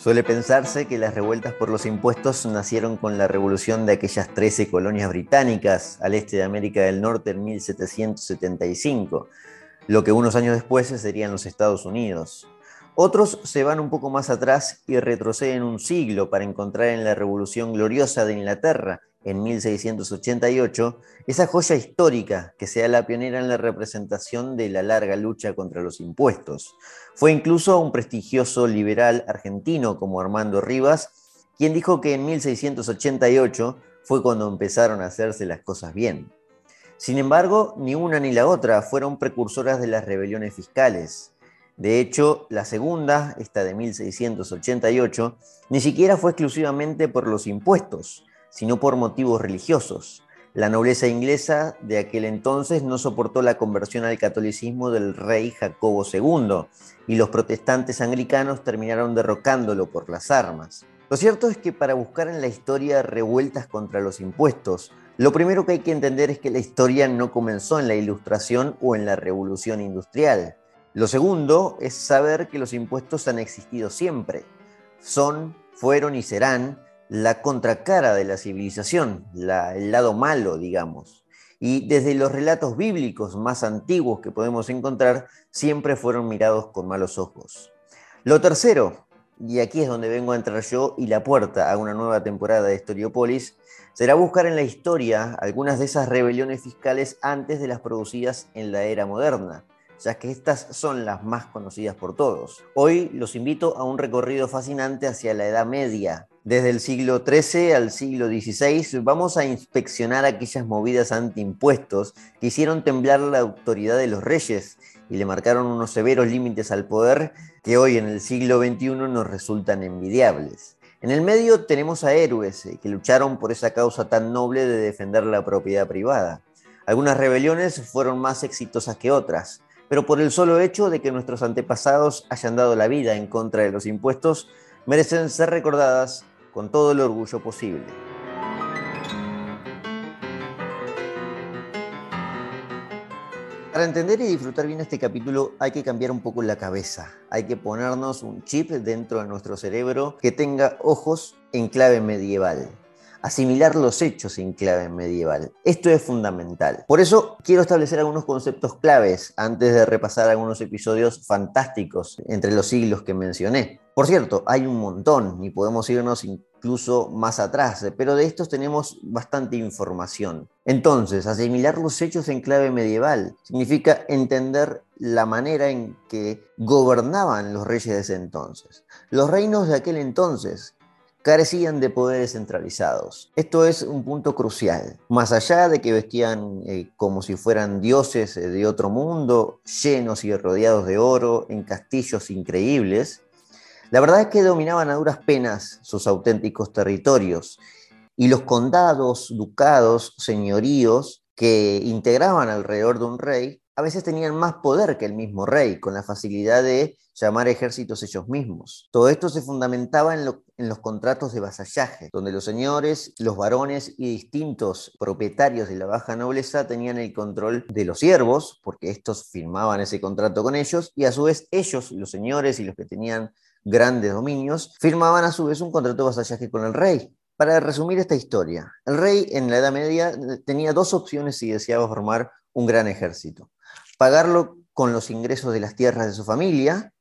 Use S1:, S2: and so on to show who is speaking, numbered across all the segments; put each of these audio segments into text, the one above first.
S1: Suele pensarse que las revueltas por los impuestos nacieron con la revolución de aquellas 13 colonias británicas al este de América del Norte en 1775, lo que unos años después serían los Estados Unidos. Otros se van un poco más atrás y retroceden un siglo para encontrar en la Revolución Gloriosa de Inglaterra, en 1688, esa joya histórica que sea la pionera en la representación de la larga lucha contra los impuestos. Fue incluso un prestigioso liberal argentino como Armando Rivas, quien dijo que en 1688 fue cuando empezaron a hacerse las cosas bien. Sin embargo, ni una ni la otra fueron precursoras de las rebeliones fiscales. De hecho, la segunda, esta de 1688, ni siquiera fue exclusivamente por los impuestos, sino por motivos religiosos. La nobleza inglesa de aquel entonces no soportó la conversión al catolicismo del rey Jacobo II y los protestantes anglicanos terminaron derrocándolo por las armas. Lo cierto es que para buscar en la historia revueltas contra los impuestos, lo primero que hay que entender es que la historia no comenzó en la Ilustración o en la Revolución Industrial. Lo segundo es saber que los impuestos han existido siempre. Son, fueron y serán la contracara de la civilización, el lado malo, digamos. Y desde los relatos bíblicos más antiguos que podemos encontrar, siempre fueron mirados con malos ojos. Lo tercero, y aquí es donde vengo a entrar yo y la puerta a una nueva temporada de Historiopolis, será buscar en la historia algunas de esas rebeliones fiscales antes de las producidas en la era moderna, ya que estas son las más conocidas por todos. Hoy los invito a un recorrido fascinante hacia la Edad Media, desde el siglo XIII al siglo XVI vamos a inspeccionar aquellas movidas antiimpuestos que hicieron temblar la autoridad de los reyes y le marcaron unos severos límites al poder que hoy en el siglo XXI nos resultan envidiables. En el medio tenemos a héroes eh, que lucharon por esa causa tan noble de defender la propiedad privada. Algunas rebeliones fueron más exitosas que otras, pero por el solo hecho de que nuestros antepasados hayan dado la vida en contra de los impuestos, merecen ser recordadas con todo el orgullo posible. Para entender y disfrutar bien este capítulo hay que cambiar un poco la cabeza, hay que ponernos un chip dentro de nuestro cerebro que tenga ojos en clave medieval asimilar los hechos en clave medieval. Esto es fundamental. Por eso quiero establecer algunos conceptos claves antes de repasar algunos episodios fantásticos entre los siglos que mencioné. Por cierto, hay un montón y podemos irnos incluso más atrás, pero de estos tenemos bastante información. Entonces, asimilar los hechos en clave medieval significa entender la manera en que gobernaban los reyes de ese entonces. Los reinos de aquel entonces carecían de poderes centralizados. Esto es un punto crucial. Más allá de que vestían eh, como si fueran dioses eh, de otro mundo, llenos y rodeados de oro, en castillos increíbles, la verdad es que dominaban a duras penas sus auténticos territorios y los condados, ducados, señoríos que integraban alrededor de un rey a veces tenían más poder que el mismo rey, con la facilidad de llamar ejércitos ellos mismos. Todo esto se fundamentaba en, los contratos de vasallaje, donde los señores, los varones y distintos propietarios de la baja nobleza tenían el control de los siervos, porque estos firmaban ese contrato con ellos, y a su vez ellos, los señores y los que tenían grandes dominios, firmaban a su vez un contrato de vasallaje con el rey. Para resumir esta historia, el rey en la Edad Media tenía dos opciones si deseaba formar un gran ejército. Pagarlo con los ingresos de las tierras de su familia,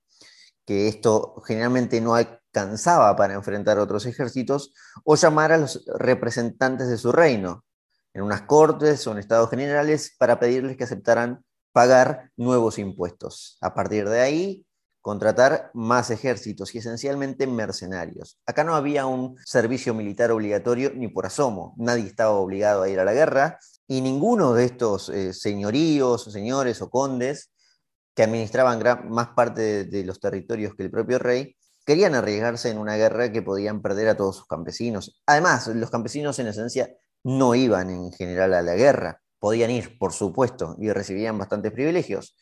S1: que esto generalmente no alcanzaba para enfrentar otros ejércitos, o llamar a los representantes de su reino, en unas cortes o en estados generales, para pedirles que aceptaran pagar nuevos impuestos. A partir de ahí, contratar más ejércitos y esencialmente mercenarios. Acá no había un servicio militar obligatorio ni por asomo, nadie estaba obligado a ir a la guerra y ninguno de estos eh, señoríos, señores o condes que administraban más parte de, los territorios que el propio rey, querían arriesgarse en una guerra que podían perder a todos sus campesinos. Además, los campesinos en esencia no iban en general a la guerra, podían ir, por supuesto, y recibían bastantes privilegios,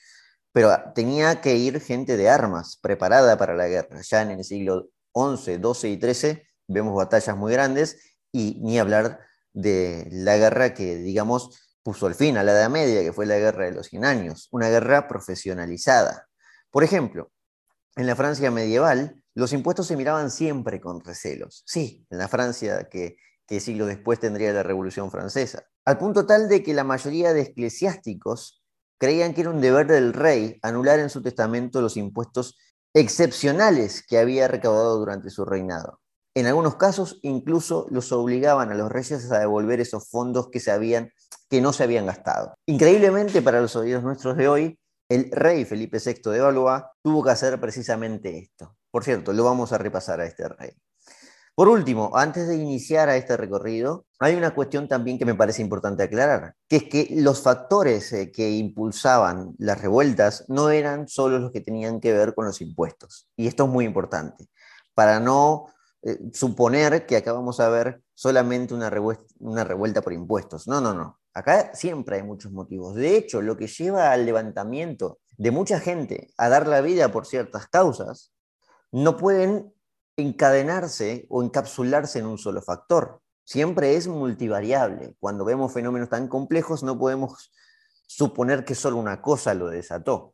S1: pero tenía que ir gente de armas, preparada para la guerra. Ya en el siglo XI, XII y XIII vemos batallas muy grandes y ni hablar de la guerra que, digamos, puso el fin a la Edad Media, que fue la Guerra de los Cien Años, una guerra profesionalizada. Por ejemplo, en la Francia medieval, los impuestos se miraban siempre con recelos. Sí, en la Francia que, que siglos después tendría la Revolución Francesa. Al punto tal de que la mayoría de eclesiásticos creían que era un deber del rey anular en su testamento los impuestos excepcionales que había recaudado durante su reinado. En algunos casos incluso los obligaban a los reyes a devolver esos fondos que, se habían, que no se habían gastado. Increíblemente para los oídos nuestros de hoy, el rey Felipe VI de Valois tuvo que hacer precisamente esto. Por cierto, lo vamos a repasar a este rey. Por último, antes de iniciar a este recorrido, hay una cuestión también que me parece importante aclarar, que es que los factores eh, que impulsaban las revueltas no eran solo los que tenían que ver con los impuestos. Y esto es muy importante, para no eh, suponer que acá vamos a ver solamente una una revuelta por impuestos. No, no, no. Acá siempre hay muchos motivos. De hecho, lo que lleva al levantamiento de mucha gente a dar la vida por ciertas causas, no pueden encadenarse o encapsularse en un solo factor. Siempre es multivariable. Cuando vemos fenómenos tan complejos no podemos suponer que solo una cosa lo desató.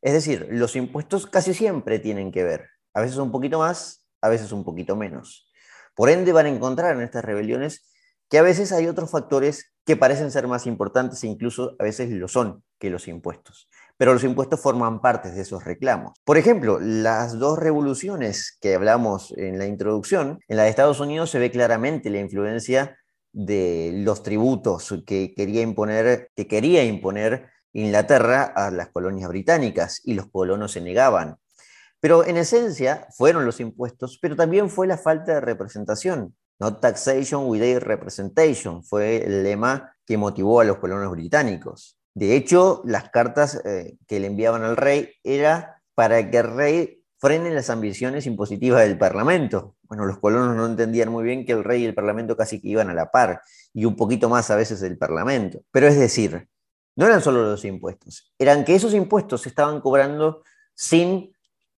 S1: Es decir, los impuestos casi siempre tienen que ver, a veces un poquito más, a veces un poquito menos. Por ende van a encontrar en estas rebeliones que a veces hay otros factores que parecen ser más importantes e incluso a veces lo son que los impuestos pero los impuestos forman parte de esos reclamos. Por ejemplo, las dos revoluciones que hablamos en la introducción, en la de Estados Unidos se ve claramente la influencia de los tributos que quería imponer, que quería imponer Inglaterra a las colonias británicas y los colonos se negaban. Pero en esencia fueron los impuestos, pero también fue la falta de representación. Not taxation without representation fue el lema que motivó a los colonos británicos. De hecho, las cartas eh, que le enviaban al rey era para que el rey frene las ambiciones impositivas del Parlamento. Bueno, los colonos no entendían muy bien que el rey y el Parlamento casi que iban a la par, y un poquito más a veces el Parlamento. Pero es decir, no eran solo los impuestos, eran que esos impuestos se estaban cobrando sin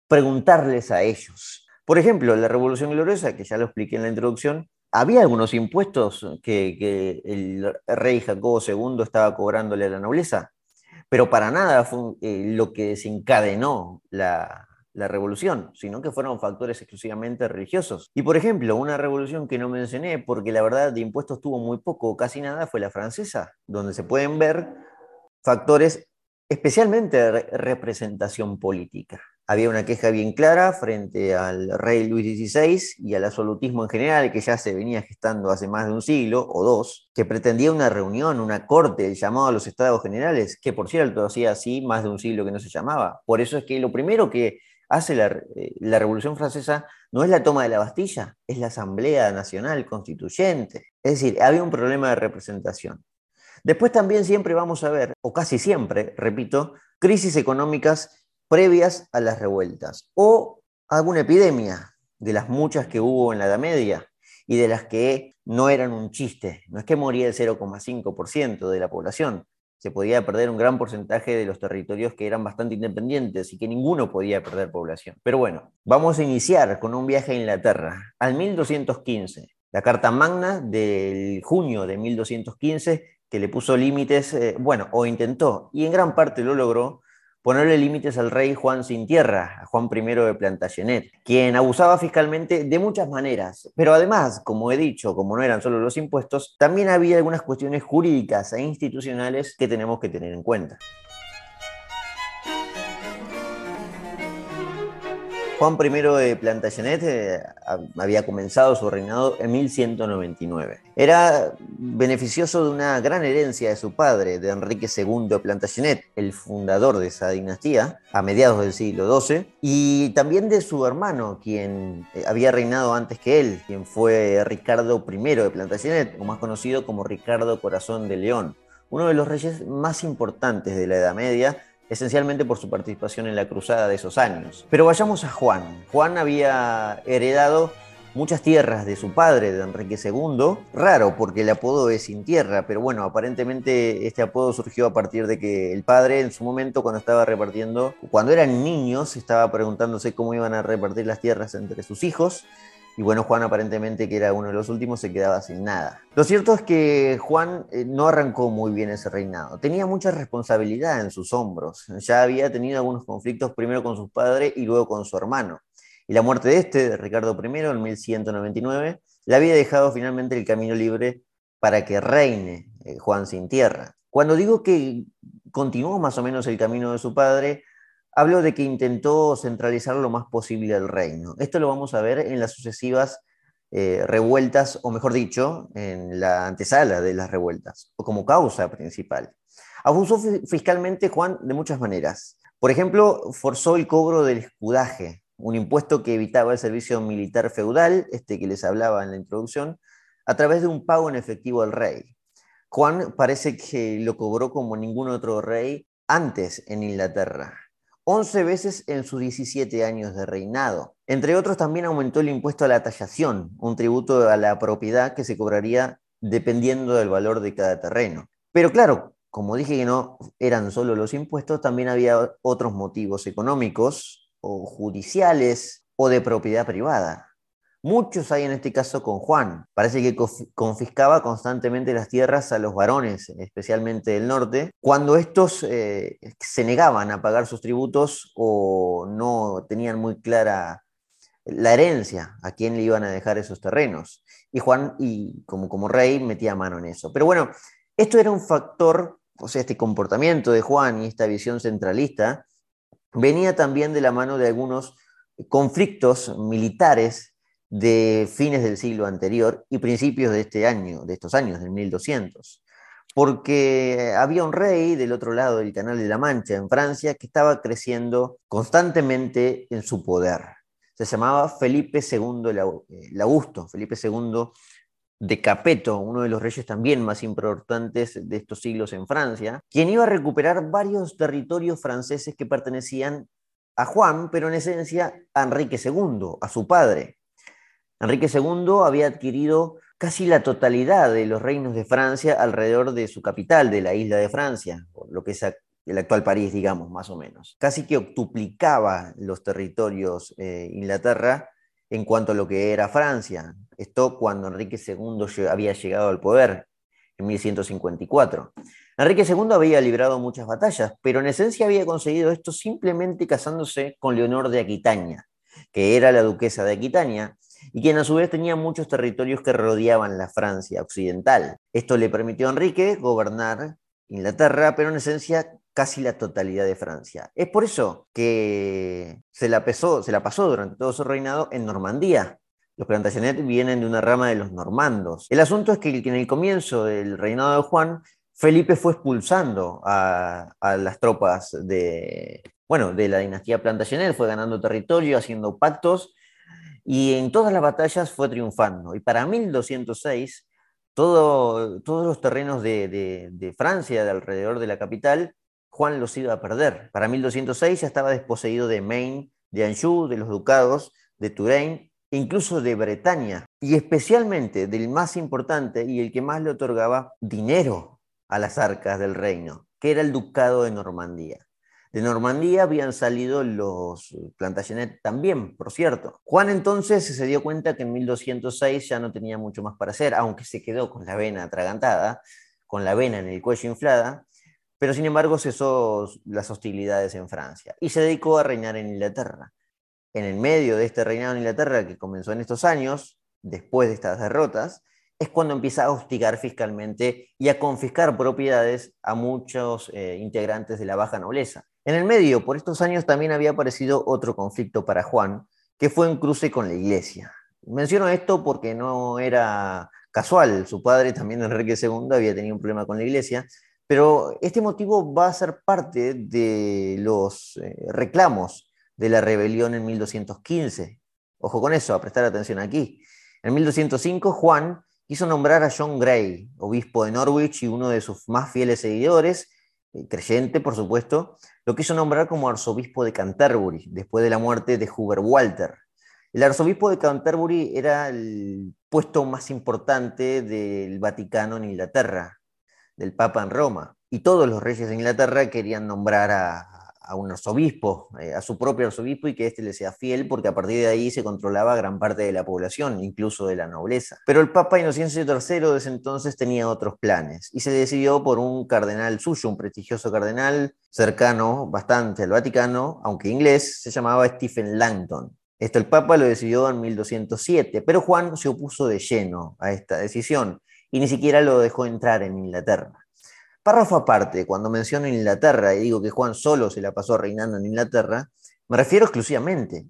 S1: preguntarles a ellos. Por ejemplo, la Revolución Gloriosa, que ya lo expliqué en la introducción, había algunos impuestos que, el rey Jacobo II estaba cobrándole a la nobleza, pero para nada fue eh, lo que desencadenó la, la revolución, sino que fueron factores exclusivamente religiosos. Y por ejemplo, una revolución que no mencioné, porque la verdad de impuestos tuvo muy poco casi nada, fue la francesa, donde se pueden ver factores especialmente de representación política había una queja bien clara frente al rey Luis XVI y al absolutismo en general, que ya se venía gestando hace más de un siglo o dos, que pretendía una reunión, una corte, llamado a los estados generales, que por cierto hacía así más de un siglo que no se llamaba. Por eso es que lo primero que hace la, eh, la Revolución Francesa no es la toma de la Bastilla, es la Asamblea Nacional Constituyente. Es decir, había un problema de representación. Después también siempre vamos a ver, o casi siempre, repito, crisis económicas previas a las revueltas o alguna epidemia de las muchas que hubo en la Edad Media y de las que no eran un chiste. No es que moría el 0,5% de la población. Se podía perder un gran porcentaje de los territorios que eran bastante independientes y que ninguno podía perder población. Pero bueno, vamos a iniciar con un viaje a Inglaterra, al 1215. La Carta Magna del junio de 1215 que le puso límites, eh, bueno, o intentó, y en gran parte lo logró, ponerle límites al rey Juan sin tierra, a Juan I de Plantagenet, quien abusaba fiscalmente de muchas maneras. Pero además, como he dicho, como no eran solo los impuestos, también había algunas cuestiones jurídicas e institucionales que tenemos que tener en cuenta. Juan I de Plantagenet eh, había comenzado su reinado en 1199. Era beneficioso de una gran herencia de su padre, de Enrique II de Plantagenet, el fundador de esa dinastía, a mediados del siglo XII, y también de su hermano, quien eh, había reinado antes que él, quien fue Ricardo I de Plantagenet, o más conocido como Ricardo Corazón de León, uno de los reyes más importantes de la Edad Media esencialmente por su participación en la cruzada de esos años. Pero vayamos a Juan. Juan había heredado muchas tierras de su padre, de Enrique II. Raro, porque el apodo es sin tierra, pero bueno, aparentemente este apodo surgió a partir de que el padre en su momento, cuando estaba repartiendo, cuando eran niños, estaba preguntándose cómo iban a repartir las tierras entre sus hijos y bueno, Juan aparentemente, que era uno de los últimos, se quedaba sin nada. Lo cierto es que Juan eh, no arrancó muy bien ese reinado. Tenía mucha responsabilidad en sus hombros. Ya había tenido algunos conflictos primero con su padre y luego con su hermano. y la muerte de este, Ricardo I, en 1199, le había dejado finalmente el camino libre para que reine eh, Juan sin tierra. Cuando digo que continuó más o menos el camino de su padre, hablo de que intentó centralizar lo más posible el reino. Esto lo vamos a ver en las sucesivas eh, revueltas, o mejor dicho, en la antesala de las revueltas, o como causa principal. Abusó fiscalmente Juan de muchas maneras. Por ejemplo, forzó el cobro del escudaje, un impuesto que evitaba el servicio militar feudal, este que les hablaba en la introducción, a través de un pago en efectivo al rey. Juan parece que lo cobró como ningún otro rey antes en Inglaterra, 11 veces en sus 17 años de reinado. Entre otros, también aumentó el impuesto a la tallación, un tributo a la propiedad que se cobraría dependiendo del valor de cada terreno. Pero claro, como dije que no eran solo los impuestos, también había otros motivos económicos o judiciales o de propiedad privada. Muchos hay en este caso con Juan. Parece que confiscaba constantemente las tierras a los varones, especialmente del norte, cuando estos eh, se negaban a pagar sus tributos o no tenían muy clara la herencia, a quién le iban a dejar esos terrenos. Y Juan, y como, como rey, metía mano en eso. Pero bueno, esto era un factor, o sea, este comportamiento de Juan y esta visión centralista, venía también de la mano de algunos conflictos militares de fines del siglo anterior y principios de este año, de estos años, del 1200. Porque había un rey del otro lado del Canal de la Mancha, en Francia, que estaba creciendo constantemente en su poder. Se llamaba Felipe II el Augusto, Felipe II de Capeto, uno de los reyes también más importantes de estos siglos en Francia, quien iba a recuperar varios territorios franceses que pertenecían a Juan, pero en esencia a Enrique II, a su padre. Enrique II había adquirido casi la totalidad de los reinos de Francia alrededor de su capital, de la isla de Francia, lo que es el actual París, digamos, más o menos. Casi que octuplicaba los territorios eh, Inglaterra en cuanto a lo que era Francia. Esto cuando Enrique II había llegado al poder en 1154. Enrique II había librado muchas batallas, pero en esencia había conseguido esto simplemente casándose con Leonor de Aquitania, que era la duquesa de Aquitania, y quien a su vez tenía muchos territorios que rodeaban la Francia occidental. Esto le permitió a Enrique gobernar Inglaterra, pero en esencia casi la totalidad de Francia. Es por eso que se la, se la pasó durante todo su reinado en Normandía. Los Plantagenet vienen de una rama de los normandos. El asunto es que en el comienzo del reinado de Juan, Felipe fue expulsando a, a las tropas de, bueno, de la dinastía Plantagenet, fue ganando territorio, haciendo pactos y en todas las batallas fue triunfando. Y para 1206, todo, todos los terrenos de, Francia, de alrededor de la capital, Juan los iba a perder. Para 1206 ya estaba desposeído de Maine, de Anjou, de los ducados, de Touraine, incluso de Bretaña, y especialmente del más importante y el que más le otorgaba dinero a las arcas del reino, que era el ducado de Normandía. De Normandía habían salido los Plantagenet también, por cierto. Juan entonces se dio cuenta que en 1206 ya no tenía mucho más para hacer, aunque se quedó con la vena atragantada, con la vena en el cuello inflada, pero sin embargo cesó las hostilidades en Francia y se dedicó a reinar en Inglaterra. En el medio de este reinado en Inglaterra, que comenzó en estos años, después de estas derrotas, es cuando empieza a hostigar fiscalmente y a confiscar propiedades a muchos eh, integrantes de la baja nobleza. En el medio, por estos años también había aparecido otro conflicto para Juan, que fue un cruce con la iglesia. Menciono esto porque no era casual, su padre también Enrique II había tenido un problema con la iglesia, pero este motivo va a ser parte de los eh, reclamos de la rebelión en 1215. Ojo con eso, a prestar atención aquí. En 1205 Juan quiso nombrar a John Gray, obispo de Norwich y uno de sus más fieles seguidores, creyente por supuesto, lo quiso nombrar como arzobispo de Canterbury, después de la muerte de Hubert Walter. El arzobispo de Canterbury era el puesto más importante del Vaticano en Inglaterra, del Papa en Roma, y todos los reyes de Inglaterra querían nombrar a, a un arzobispo, eh, a su propio arzobispo y que éste le sea fiel, porque a partir de ahí se controlaba gran parte de la población, incluso de la nobleza. Pero el Papa Inocencio III desde entonces tenía otros planes y se decidió por un cardenal suyo, un prestigioso cardenal cercano bastante al Vaticano, aunque inglés, se llamaba Stephen Langton. Esto el Papa lo decidió en 1207, pero Juan se opuso de lleno a esta decisión y ni siquiera lo dejó entrar en Inglaterra. Párrafo aparte, cuando menciono Inglaterra y digo que Juan solo se la pasó reinando en Inglaterra, me refiero exclusivamente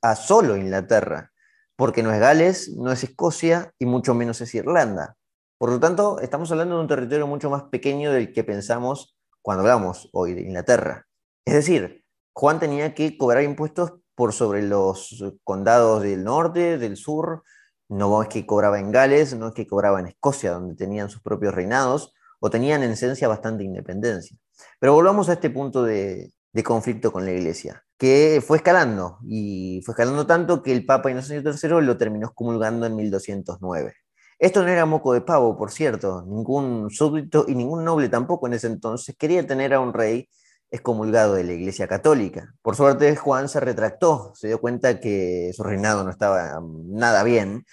S1: a solo Inglaterra, porque no es Gales, no es Escocia y mucho menos es Irlanda. Por lo tanto, estamos hablando de un territorio mucho más pequeño del que pensamos cuando hablamos hoy de Inglaterra. Es decir, Juan tenía que cobrar impuestos por sobre los condados del norte, del sur, no es que cobraba en Gales, no es que cobraba en Escocia, donde tenían sus propios reinados, o tenían en esencia bastante independencia. Pero volvamos a este punto de, conflicto con la Iglesia, que fue escalando, y fue escalando tanto que el Papa Inocencio III lo terminó excomulgando en 1209. Esto no era moco de pavo, por cierto, ningún súbdito y ningún noble tampoco en ese entonces quería tener a un rey excomulgado de la Iglesia Católica. Por suerte, Juan se retractó, se dio cuenta que su reinado no estaba nada bien,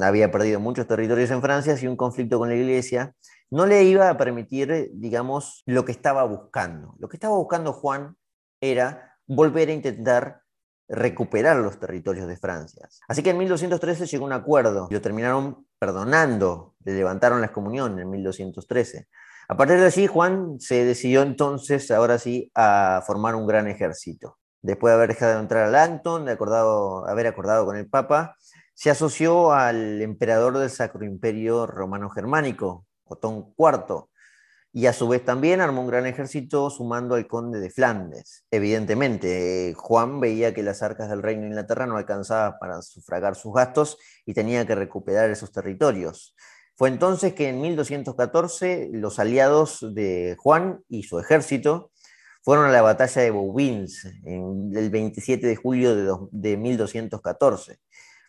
S1: había perdido muchos territorios en Francia y un conflicto con la Iglesia no le iba a permitir, digamos, lo que estaba buscando. Lo que estaba buscando Juan era volver a intentar recuperar los territorios de Francia. Así que en 1213 llegó un acuerdo y lo terminaron perdonando, le levantaron la excomunión en 1213. A partir de allí, Juan se decidió entonces, ahora sí, a formar un gran ejército. Después de haber dejado de entrar a Langton, de haber acordado con el Papa, se asoció al emperador del Sacro Imperio Romano Germánico, Otón IV, y a su vez también armó un gran ejército sumando al conde de Flandes. Evidentemente, Juan veía que las arcas del reino de Inglaterra no alcanzaban para sufragar sus gastos y tenía que recuperar esos territorios. Fue entonces que en 1214 los aliados de Juan y su ejército fueron a la batalla de Bouvines el 27 de julio de 1214.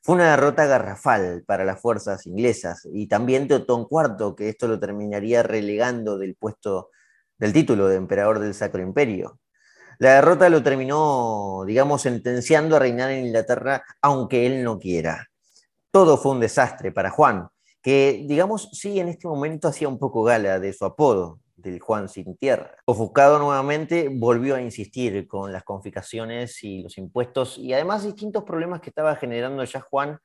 S1: Fue una derrota garrafal para las fuerzas inglesas y también de Otón IV, que esto lo terminaría relegando del puesto del título de emperador del Sacro Imperio. La derrota lo terminó, digamos, sentenciando a reinar en Inglaterra, aunque él no quiera. Todo fue un desastre para Juan, que, digamos, sí, en este momento hacía un poco gala de su apodo, del Juan sin tierra. Ofuscado nuevamente, volvió a insistir con las confiscaciones y los impuestos y además distintos problemas que estaba generando ya Juan,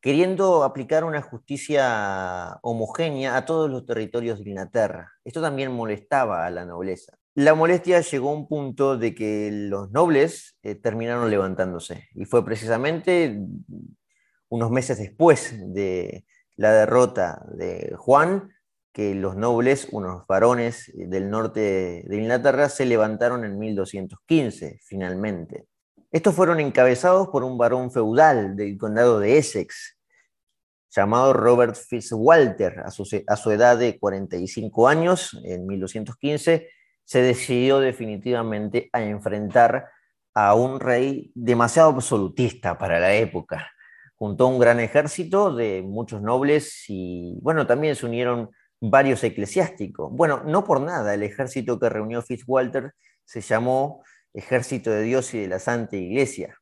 S1: queriendo aplicar una justicia homogénea a todos los territorios de Inglaterra. Esto también molestaba a la nobleza. La molestia llegó a un punto de que los nobles eh, terminaron levantándose y fue precisamente unos meses después de la derrota de Juan que los nobles, unos varones del norte de Inglaterra, se levantaron en 1215, finalmente. Estos fueron encabezados por un varón feudal del condado de Essex, llamado Robert Fitzwalter. A su, a su edad de 45 años, en 1215, se decidió definitivamente a enfrentar a un rey demasiado absolutista para la época. Juntó un gran ejército de muchos nobles y, bueno, también se unieron varios eclesiásticos. Bueno, no por nada, el ejército que reunió Fitzwalter se llamó Ejército de Dios y de la Santa Iglesia.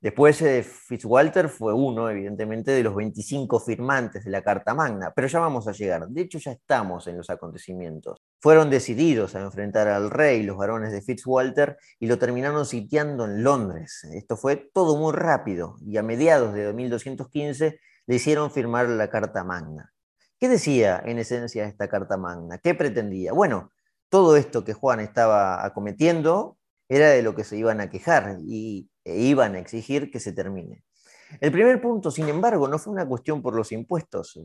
S1: Después eh, Fitzwalter fue uno, evidentemente, de los 25 firmantes de la Carta Magna, pero ya vamos a llegar. De hecho, ya estamos en los acontecimientos. Fueron decididos a enfrentar al rey los varones de Fitzwalter y lo terminaron sitiando en Londres. Esto fue todo muy rápido y a mediados de 1215 le hicieron firmar la Carta Magna. ¿Qué decía en esencia esta Carta Magna? ¿Qué pretendía? Bueno, todo esto que Juan estaba acometiendo era de lo que se iban a quejar y, e iban a exigir que se termine. El primer punto, sin embargo, no fue una cuestión por los impuestos.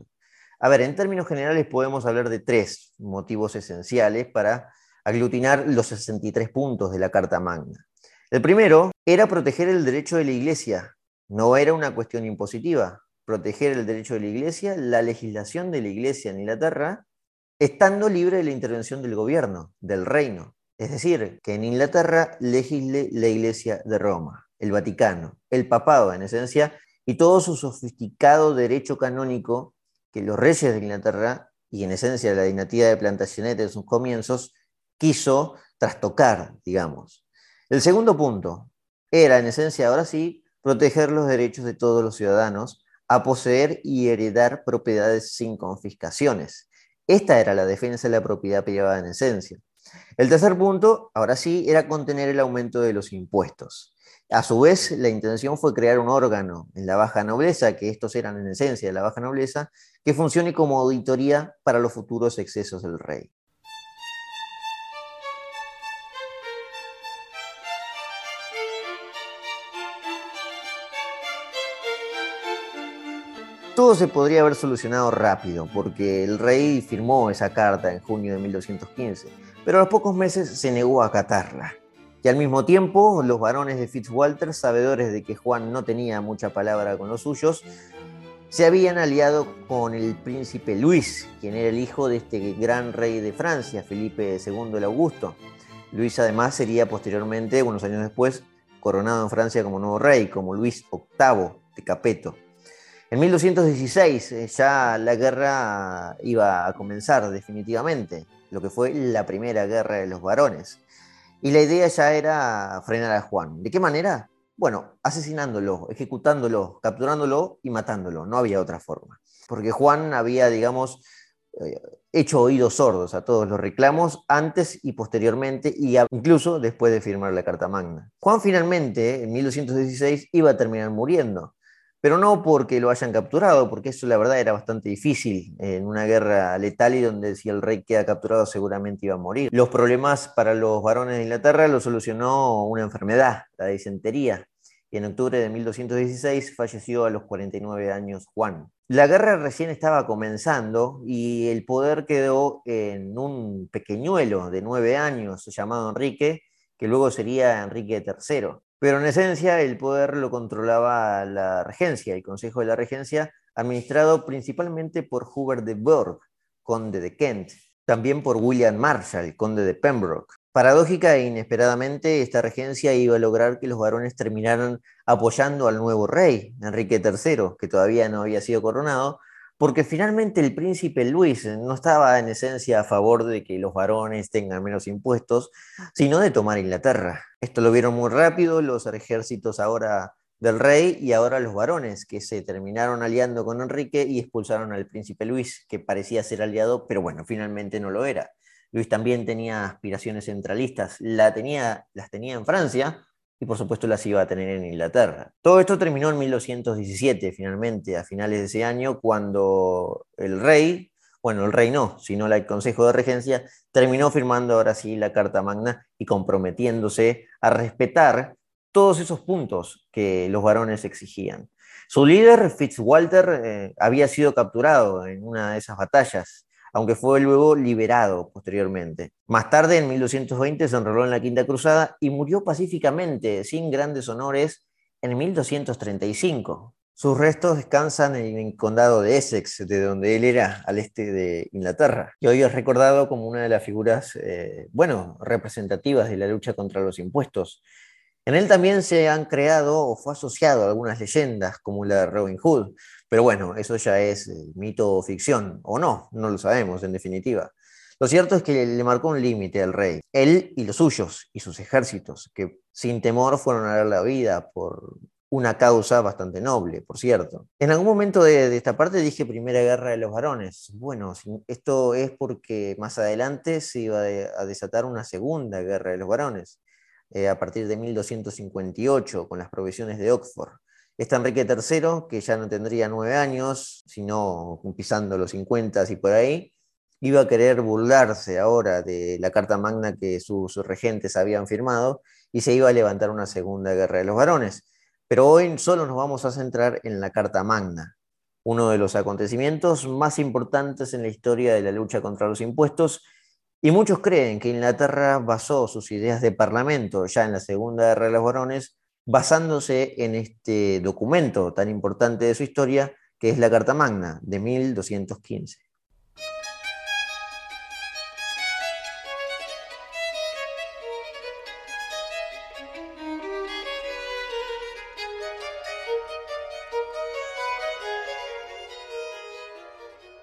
S1: A ver, en términos generales podemos hablar de tres motivos esenciales para aglutinar los 63 puntos de la Carta Magna. El primero era proteger el derecho de la Iglesia, no era una cuestión impositiva proteger el derecho de la Iglesia, la legislación de la Iglesia en Inglaterra, estando libre de la intervención del gobierno, del reino. Es decir, que en Inglaterra legisle la Iglesia de Roma, el Vaticano, el papado en esencia, y todo su sofisticado derecho canónico que los reyes de Inglaterra, y en esencia la dinastía de Plantagenet en sus comienzos, quiso trastocar, digamos. El segundo punto era, en esencia, ahora sí, proteger los derechos de todos los ciudadanos a poseer y heredar propiedades sin confiscaciones. Esta era la defensa de la propiedad privada en esencia. El tercer punto, ahora sí, era contener el aumento de los impuestos. A su vez, la intención fue crear un órgano en la baja nobleza, que estos eran en esencia la baja nobleza, que funcione como auditoría para los futuros excesos del rey. Todo se podría haber solucionado rápido, porque el rey firmó esa carta en junio de 1215, pero a los pocos meses se negó a acatarla. Y al mismo tiempo, los varones de Fitzwalter, sabedores de que Juan no tenía mucha palabra con los suyos, se habían aliado con el príncipe Luis, quien era el hijo de este gran rey de Francia, Felipe II el Augusto. Luis además sería posteriormente, unos años después, coronado en Francia como nuevo rey, como Luis VIII de Capeto. En 1216 eh, ya la guerra iba a comenzar definitivamente, lo que fue la primera guerra de los varones. Y la idea ya era frenar a Juan. ¿De qué manera? Bueno, asesinándolo, ejecutándolo, capturándolo y matándolo. No había otra forma. Porque Juan había, digamos, eh, hecho oídos sordos a todos los reclamos antes y posteriormente, y incluso después de firmar la Carta Magna. Juan finalmente, en 1216, iba a terminar muriendo pero no porque lo hayan capturado, porque eso la verdad era bastante difícil en una guerra letal y donde si el rey queda capturado seguramente iba a morir. Los problemas para los varones de Inglaterra lo solucionó una enfermedad, la disentería, y en octubre de 1216 falleció a los 49 años Juan. La guerra recién estaba comenzando y el poder quedó en un pequeñuelo de nueve años llamado Enrique, que luego sería Enrique III. Pero en esencia el poder lo controlaba la regencia, el Consejo de la Regencia, administrado principalmente por Hubert de Burgh, conde de Kent, también por William Marshall, conde de Pembroke. Paradójica e inesperadamente, esta regencia iba a lograr que los varones terminaran apoyando al nuevo rey, Enrique III, que todavía no había sido coronado, porque finalmente el príncipe Luis no estaba en esencia a favor de que los varones tengan menos impuestos, sino de tomar Inglaterra. Esto lo vieron muy rápido los ejércitos ahora del rey y ahora los varones, que se terminaron aliando con Enrique y expulsaron al príncipe Luis, que parecía ser aliado, pero bueno, finalmente no lo era. Luis también tenía aspiraciones centralistas, las tenía en Francia, y por supuesto las iba a tener en Inglaterra. Todo esto terminó en 1217, finalmente, a finales de ese año, cuando el rey, bueno, el rey no, sino el Consejo de Regencia, terminó firmando ahora sí la Carta Magna y comprometiéndose a respetar todos esos puntos que los varones exigían. Su líder, Fitzwalter, eh, había sido capturado en una de esas batallas aunque fue luego liberado posteriormente. Más tarde, en 1220, se enroló en la Quinta Cruzada y murió pacíficamente, sin grandes honores, en 1235. Sus restos descansan en el condado de Essex, de donde él era, al este de Inglaterra, y hoy es recordado como una de las figuras, eh, bueno, representativas de la lucha contra los impuestos. En él también se han creado o fue asociado algunas leyendas, como la de Robin Hood, pero bueno, eso ya es eh, mito o ficción, o no, no lo sabemos en definitiva. Lo cierto es que le marcó un límite al rey, él y los suyos y sus ejércitos, que sin temor fueron a dar la vida por una causa bastante noble, por cierto. En algún momento de, esta parte dije Primera Guerra de los Varones. Bueno, esto es porque más adelante se iba a desatar una Segunda Guerra de los Varones, eh, a partir de 1258, con las provisiones de Oxford. Está Enrique III, que ya no tendría nueve años, sino pisando los 50 y por ahí, iba a querer burlarse ahora de la Carta Magna que sus regentes habían firmado y se iba a levantar una segunda guerra de los varones. Pero hoy solo nos vamos a centrar en la Carta Magna, uno de los acontecimientos más importantes en la historia de la lucha contra los impuestos, y muchos creen que Inglaterra basó sus ideas de parlamento ya en la Segunda Guerra de los Varones basándose en este documento tan importante de su historia, que es la Carta Magna de 1215.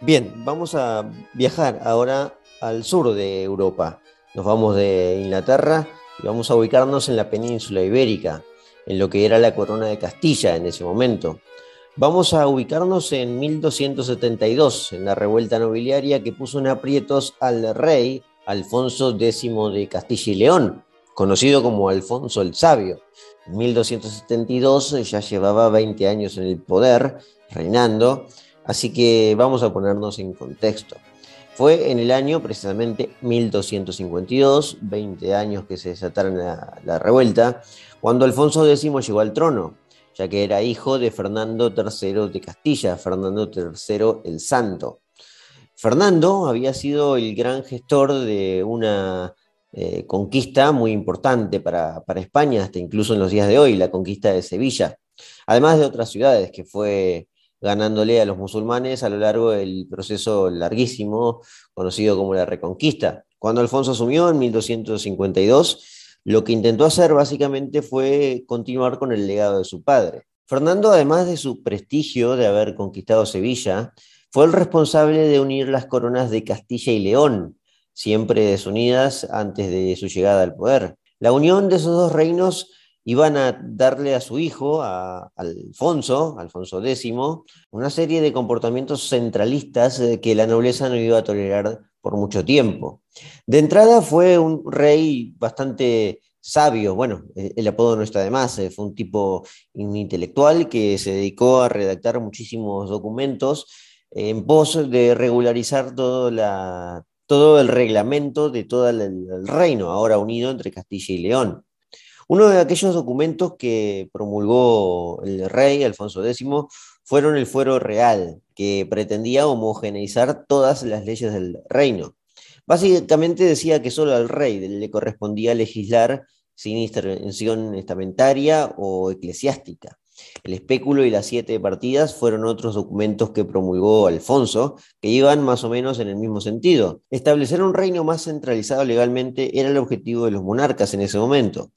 S1: Bien, vamos a viajar ahora al sur de Europa. Nos vamos de Inglaterra y vamos a ubicarnos en la península ibérica, en lo que era la corona de Castilla en ese momento. Vamos a ubicarnos en 1272, en la revuelta nobiliaria que puso en aprietos al rey Alfonso X de Castilla y León, conocido como Alfonso el Sabio. En 1272 ya llevaba 20 años en el poder, reinando, así que vamos a ponernos en contexto. Fue en el año precisamente 1252, 20 años que se desataron la, la revuelta, cuando Alfonso X llegó al trono, ya que era hijo de Fernando III de Castilla, Fernando III el Santo. Fernando había sido el gran gestor de una eh, conquista muy importante para, para, España, hasta incluso en los días de hoy, la conquista de Sevilla, además de otras ciudades que fue ganándole a los musulmanes a lo largo del proceso larguísimo conocido como la Reconquista. Cuando Alfonso asumió en 1252, lo que intentó hacer básicamente fue continuar con el legado de su padre. Fernando, además de su prestigio de haber conquistado Sevilla, fue el responsable de unir las coronas de Castilla y León, siempre desunidas antes de su llegada al poder. La unión de esos dos reinos iban a darle a su hijo, a Alfonso, Alfonso X, una serie de comportamientos centralistas que la nobleza no iba a tolerar por mucho tiempo. De entrada fue un rey bastante sabio, bueno, eh, el apodo no está de más, eh, fue un tipo intelectual que se dedicó a redactar muchísimos documentos en pos de regularizar todo, la, todo el reglamento de todo el reino, ahora unido entre Castilla y León. Uno de aquellos documentos que promulgó el rey Alfonso X fueron el Fuero Real, que pretendía homogeneizar todas las leyes del reino. Básicamente decía que solo al rey le correspondía legislar sin intervención estamentaria o eclesiástica. El espéculo y las siete partidas fueron otros documentos que promulgó Alfonso, que iban más o menos en el mismo sentido. Establecer un reino más centralizado legalmente era el objetivo de los monarcas en ese momento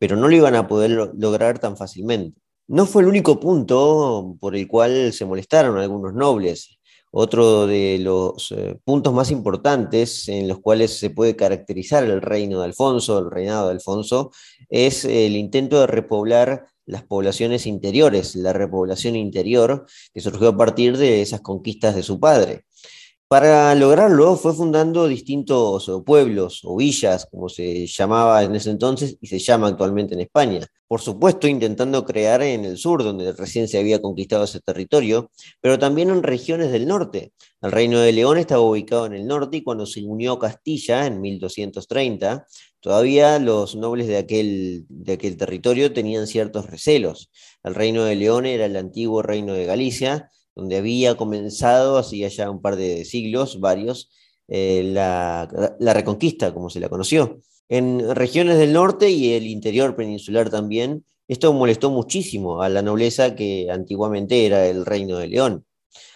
S1: pero no lo iban a poder lograr tan fácilmente. No fue el único punto por el cual se molestaron algunos nobles. Otro de los eh, puntos más importantes en los cuales se puede caracterizar el reino de Alfonso, el reinado de Alfonso, es el intento de repoblar las poblaciones interiores, la repoblación interior que surgió a partir de esas conquistas de su padre. Para lograrlo fue fundando distintos pueblos o villas, como se llamaba en ese entonces y se llama actualmente en España. Por supuesto, intentando crear en el sur, donde recién se había conquistado ese territorio, pero también en regiones del norte. El Reino de León estaba ubicado en el norte y cuando se unió Castilla en 1230, todavía los nobles de aquel, de aquel territorio tenían ciertos recelos. El Reino de León era el antiguo Reino de Galicia, donde había comenzado, hacía ya un par de siglos, varios, eh, la, reconquista, como se la conoció. En regiones del norte y el interior peninsular también, esto molestó muchísimo a la nobleza que antiguamente era el reino de León.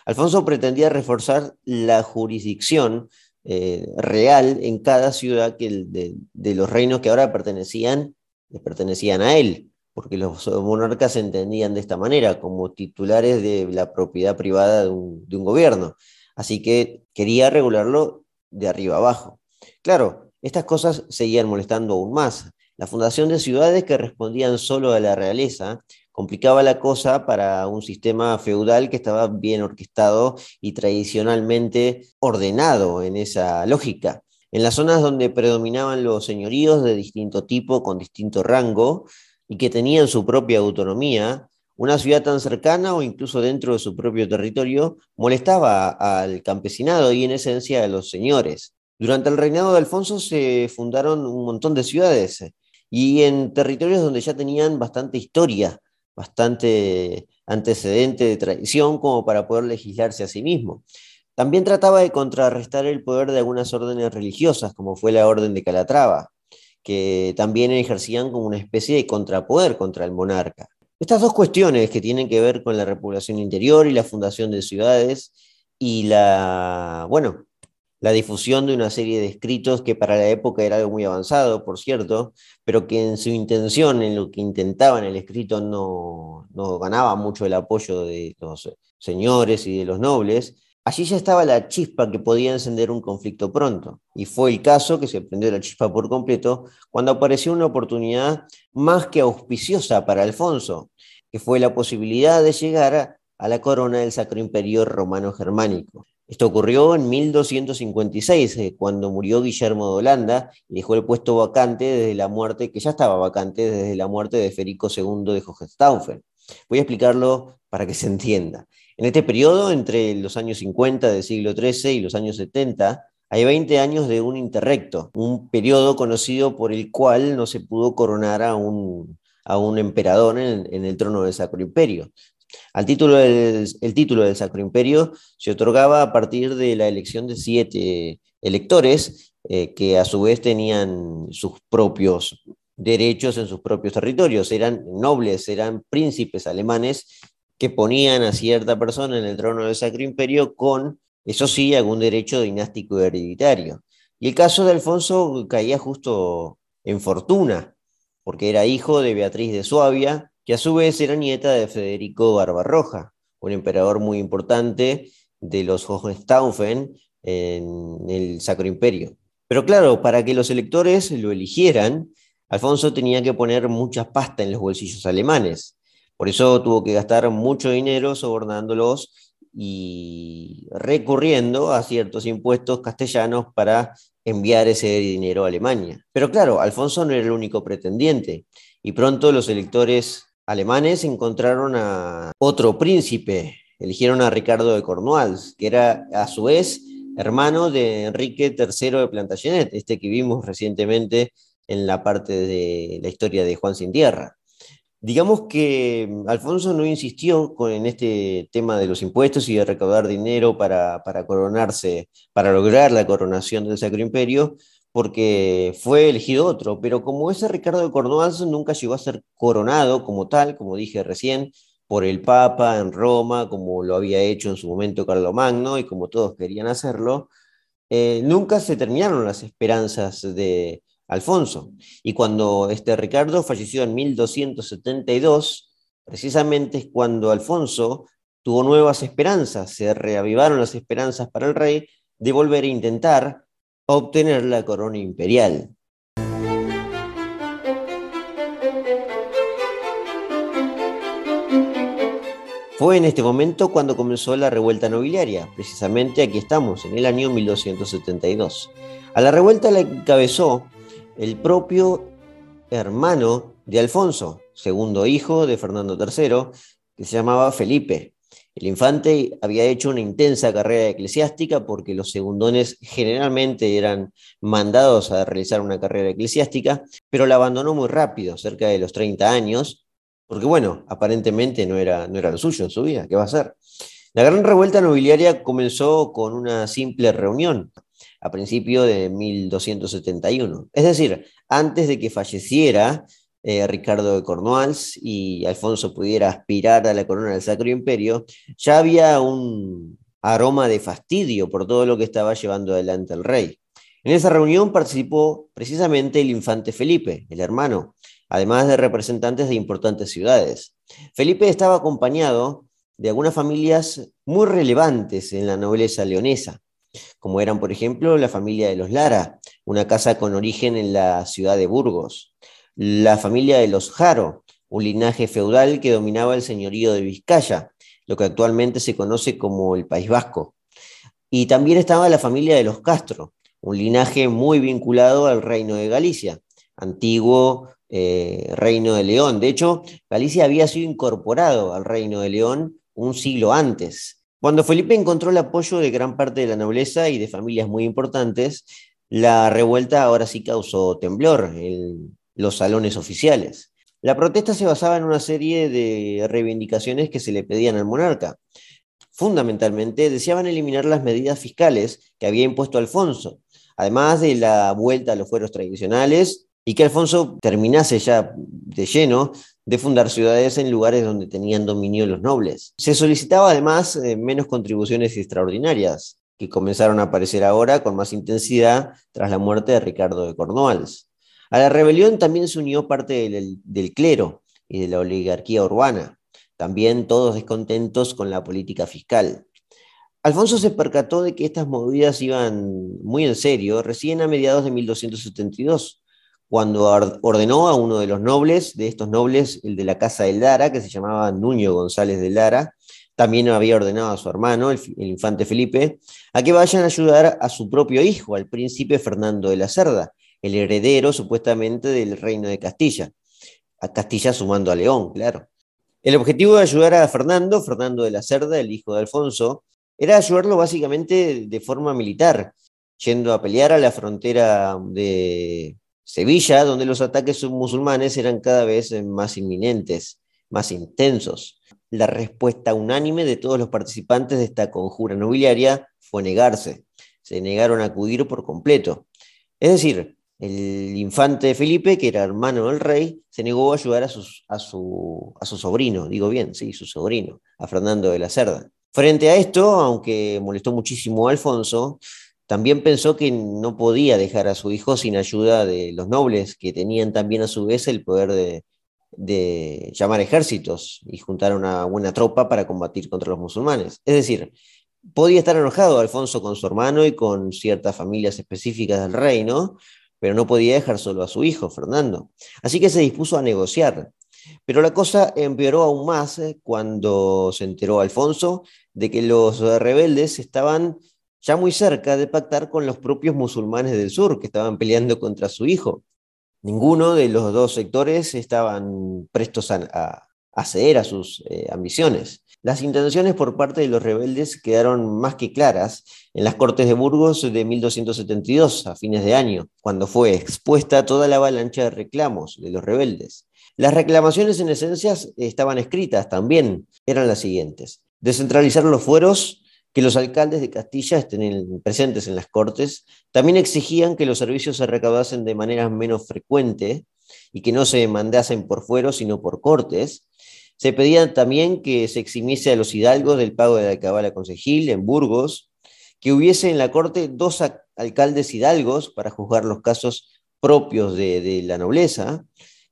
S1: Alfonso pretendía reforzar la jurisdicción eh, real en cada ciudad que de, de, los reinos que ahora pertenecían, pertenecían a él porque los monarcas entendían de esta manera, como titulares de la propiedad privada de un, gobierno. Así que quería regularlo de arriba abajo. Claro, estas cosas seguían molestando aún más. La fundación de ciudades que respondían solo a la realeza complicaba la cosa para un sistema feudal que estaba bien orquestado y tradicionalmente ordenado en esa lógica. En las zonas donde predominaban los señoríos de distinto tipo, con distinto rango, y que tenían su propia autonomía, una ciudad tan cercana o incluso dentro de su propio territorio molestaba al campesinado y en esencia a los señores. Durante el reinado de Alfonso se fundaron un montón de ciudades y en territorios donde ya tenían bastante historia, bastante antecedente de tradición como para poder legislarse a sí mismo. También trataba de contrarrestar el poder de algunas órdenes religiosas, como fue la Orden de Calatrava, que también ejercían como una especie de contrapoder contra el monarca. Estas dos cuestiones que tienen que ver con la repoblación interior y la fundación de ciudades y la, bueno, la difusión de una serie de escritos que para la época era algo muy avanzado, por cierto, pero que en su intención, en lo que intentaban el escrito, no, no ganaba mucho el apoyo de los señores y de los nobles, Allí ya estaba la chispa que podía encender un conflicto pronto, y fue el caso que se prendió la chispa por completo cuando apareció una oportunidad más que auspiciosa para Alfonso, que fue la posibilidad de llegar a, la corona del Sacro Imperio Romano Germánico. Esto ocurrió en 1256, eh, cuando murió Guillermo de Holanda y dejó el puesto vacante desde la muerte, que ya estaba vacante desde la muerte de Federico II de Hohenstaufen. Voy a explicarlo para que se entienda. En este periodo, entre los años 50 del siglo XIII y los años 70, hay 20 años de un interrecto, un periodo conocido por el cual no se pudo coronar a un, a un emperador en, el trono del Sacro Imperio. Al título del, el título del Sacro Imperio se otorgaba a partir de la elección de siete electores eh, que a su vez tenían sus propios derechos en sus propios territorios. Eran nobles, eran príncipes alemanes que ponían a cierta persona en el trono del Sacro Imperio con, eso sí, algún derecho dinástico hereditario. Y el caso de Alfonso caía justo en fortuna, porque era hijo de Beatriz de Suabia, que a su vez era nieta de Federico Barbarroja, un emperador muy importante de los Hohenstaufen en el Sacro Imperio. Pero claro, para que los electores lo eligieran, Alfonso tenía que poner mucha pasta en los bolsillos alemanes. Por eso tuvo que gastar mucho dinero sobornándolos y recurriendo a ciertos impuestos castellanos para enviar ese dinero a Alemania. Pero claro, Alfonso no era el único pretendiente y pronto los electores alemanes encontraron a otro príncipe, eligieron a Ricardo de Cornualles, que era a su vez hermano de Enrique III de Plantagenet, este que vimos recientemente en la parte de la historia de Juan Sin Tierra. Digamos que Alfonso no insistió en este tema de los impuestos y de recaudar dinero para, coronarse, para lograr la coronación del Sacro Imperio, porque fue elegido otro, pero como ese Ricardo de Cornualles nunca llegó a ser coronado como tal, como dije recién, por el Papa en Roma, como lo había hecho en su momento Carlomagno y como todos querían hacerlo, eh, nunca se terminaron las esperanzas de Alfonso. Y cuando este Ricardo falleció en 1272, precisamente es cuando Alfonso tuvo nuevas esperanzas, se reavivaron las esperanzas para el rey de volver a intentar obtener la corona imperial. Fue en este momento cuando comenzó la revuelta nobiliaria, precisamente aquí estamos, en el año 1272. A la revuelta la encabezó el propio hermano de Alfonso, segundo hijo de Fernando III, que se llamaba Felipe. El infante había hecho una intensa carrera eclesiástica porque los segundones generalmente eran mandados a realizar una carrera eclesiástica, pero la abandonó muy rápido, cerca de los 30 años, porque bueno, aparentemente no era, no era lo suyo en su vida, ¿qué va a hacer? La gran revuelta nobiliaria comenzó con una simple reunión a principio de 1271, es decir, antes de que falleciera eh, Ricardo de Cornualles y Alfonso pudiera aspirar a la corona del Sacro Imperio, ya había un aroma de fastidio por todo lo que estaba llevando adelante el rey. En esa reunión participó precisamente el infante Felipe, el hermano, además de representantes de importantes ciudades. Felipe estaba acompañado de algunas familias muy relevantes en la nobleza leonesa, como eran, por ejemplo, la familia de los Lara, una casa con origen en la ciudad de Burgos, la familia de los Jaro, un linaje feudal que dominaba el señorío de Vizcaya, lo que actualmente se conoce como el País Vasco. Y también estaba la familia de los Castro, un linaje muy vinculado al reino de Galicia, antiguo eh, reino de León. De hecho, Galicia había sido incorporado al reino de León un siglo antes. Cuando Felipe encontró el apoyo de gran parte de la nobleza y de familias muy importantes, la revuelta ahora sí causó temblor. El, los salones oficiales. La protesta se basaba en una serie de reivindicaciones que se le pedían al monarca. Fundamentalmente deseaban eliminar las medidas fiscales que había impuesto Alfonso, además de la vuelta a los fueros tradicionales y que Alfonso terminase ya de lleno de fundar ciudades en lugares donde tenían dominio los nobles. Se solicitaba además eh, menos contribuciones extraordinarias, que comenzaron a aparecer ahora con más intensidad tras la muerte de Ricardo de Cornualles. A la rebelión también se unió parte del, clero y de la oligarquía urbana, también todos descontentos con la política fiscal. Alfonso se percató de que estas movidas iban muy en serio recién a mediados de 1272, cuando ordenó a uno de los nobles, de estos nobles, el de la casa de Lara, que se llamaba Nuño González de Lara, también había ordenado a su hermano, el, infante Felipe, a que vayan a ayudar a su propio hijo, al príncipe Fernando de la Cerda, el heredero supuestamente del reino de Castilla. A Castilla sumando a León, claro. El objetivo de ayudar a Fernando, Fernando de la Cerda, el hijo de Alfonso, era ayudarlo básicamente de forma militar, yendo a pelear a la frontera de Sevilla, donde los ataques musulmanes eran cada vez más inminentes, más intensos. La respuesta unánime de todos los participantes de esta conjura nobiliaria fue negarse. Se negaron a acudir por completo. Es decir, el infante Felipe, que era hermano del rey, se negó a ayudar a, a, su, a su sobrino, digo bien, sí, su sobrino, a Fernando de la Cerda. Frente a esto, aunque molestó muchísimo a Alfonso, también pensó que no podía dejar a su hijo sin ayuda de los nobles, que tenían también a su vez el poder de, llamar ejércitos y juntar una buena tropa para combatir contra los musulmanes. Es decir, podía estar enojado Alfonso con su hermano y con ciertas familias específicas del reino, pero no podía dejar solo a su hijo, Fernando. Así que se dispuso a negociar. Pero la cosa empeoró aún más eh, cuando se enteró Alfonso de que los rebeldes estaban ya muy cerca de pactar con los propios musulmanes del sur que estaban peleando contra su hijo. Ninguno de los dos sectores estaban prestos a, ceder a sus eh, ambiciones. Las intenciones por parte de los rebeldes quedaron más que claras en las Cortes de Burgos de 1272, a fines de año, cuando fue expuesta toda la avalancha de reclamos de los rebeldes. Las reclamaciones en esencia estaban escritas también, eran las siguientes. Descentralizar los fueros que los alcaldes de Castilla estén presentes en las cortes, también exigían que los servicios se recaudasen de manera menos frecuente y que no se mandasen por fueros, sino por cortes. Se pedía también que se eximiese a los hidalgos del pago de la cabala concejil en Burgos, que hubiese en la corte dos alcaldes hidalgos para juzgar los casos propios de, de la nobleza,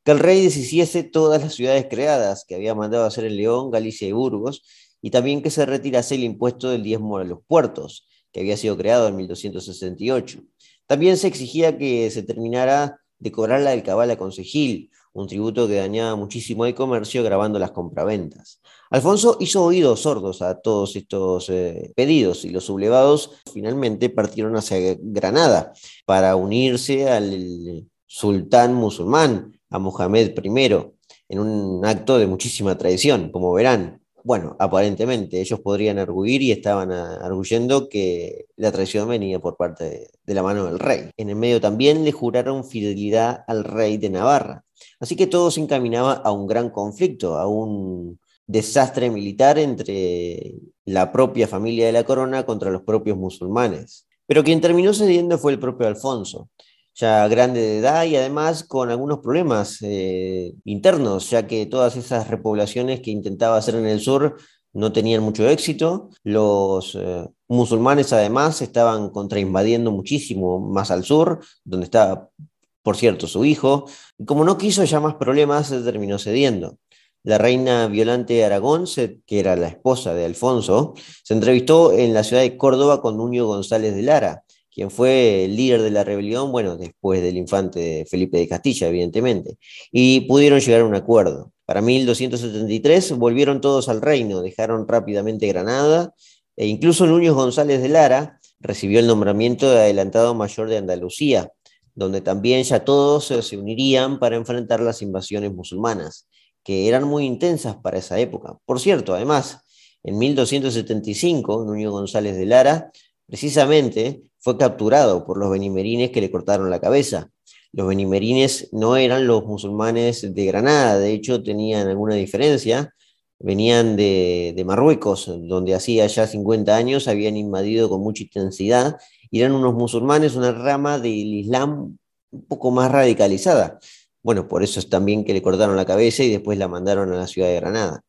S1: que el rey deshiciese todas las ciudades creadas que había mandado hacer en León, Galicia y Burgos, y también que se retirase el impuesto del diezmo a los puertos, que había sido creado en 1268. También se exigía que se terminara de cobrar la del cabal a concejil, un tributo que dañaba muchísimo el comercio grabando las compraventas. Alfonso hizo oídos sordos a todos estos eh, pedidos y los sublevados finalmente partieron hacia Granada para unirse al sultán musulmán, a Mohamed I, en un acto de muchísima tradición, como verán bueno, aparentemente ellos podrían arguir y estaban arguyendo que la traición venía por parte de, la mano del rey. En el medio también le juraron fidelidad al rey de Navarra. Así que todo se encaminaba a un gran conflicto, a un desastre militar entre la propia familia de la corona contra los propios musulmanes. Pero quien terminó cediendo fue el propio Alfonso, ya grande de edad y además con algunos problemas eh, internos, ya que todas esas repoblaciones que intentaba hacer en el sur no tenían mucho éxito. Los eh, musulmanes además estaban contrainvadiendo muchísimo más al sur, donde estaba, por cierto, su hijo. Y como no quiso ya más problemas, se terminó cediendo. La reina Violante de Aragón, que era la esposa de Alfonso, se entrevistó en la ciudad de Córdoba con Nuño González de Lara, quien fue el líder de la rebelión, bueno, después del infante Felipe de Castilla, evidentemente, y pudieron llegar a un acuerdo. Para 1273 volvieron todos al reino, dejaron rápidamente Granada, e incluso Núñez González de Lara recibió el nombramiento de adelantado mayor de Andalucía, donde también ya todos se unirían para enfrentar las invasiones musulmanas, que eran muy intensas para esa época. Por cierto, además, en 1275, Núñez González de Lara precisamente fue capturado por los benimerines que le cortaron la cabeza. Los benimerines no eran los musulmanes de Granada, de hecho tenían alguna diferencia. Venían de, Marruecos, donde hacía ya 50 años habían invadido con mucha intensidad, y eran unos musulmanes, una rama del Islam un poco más radicalizada. Bueno, por eso es también que le cortaron la cabeza y después la mandaron a la ciudad de Granada.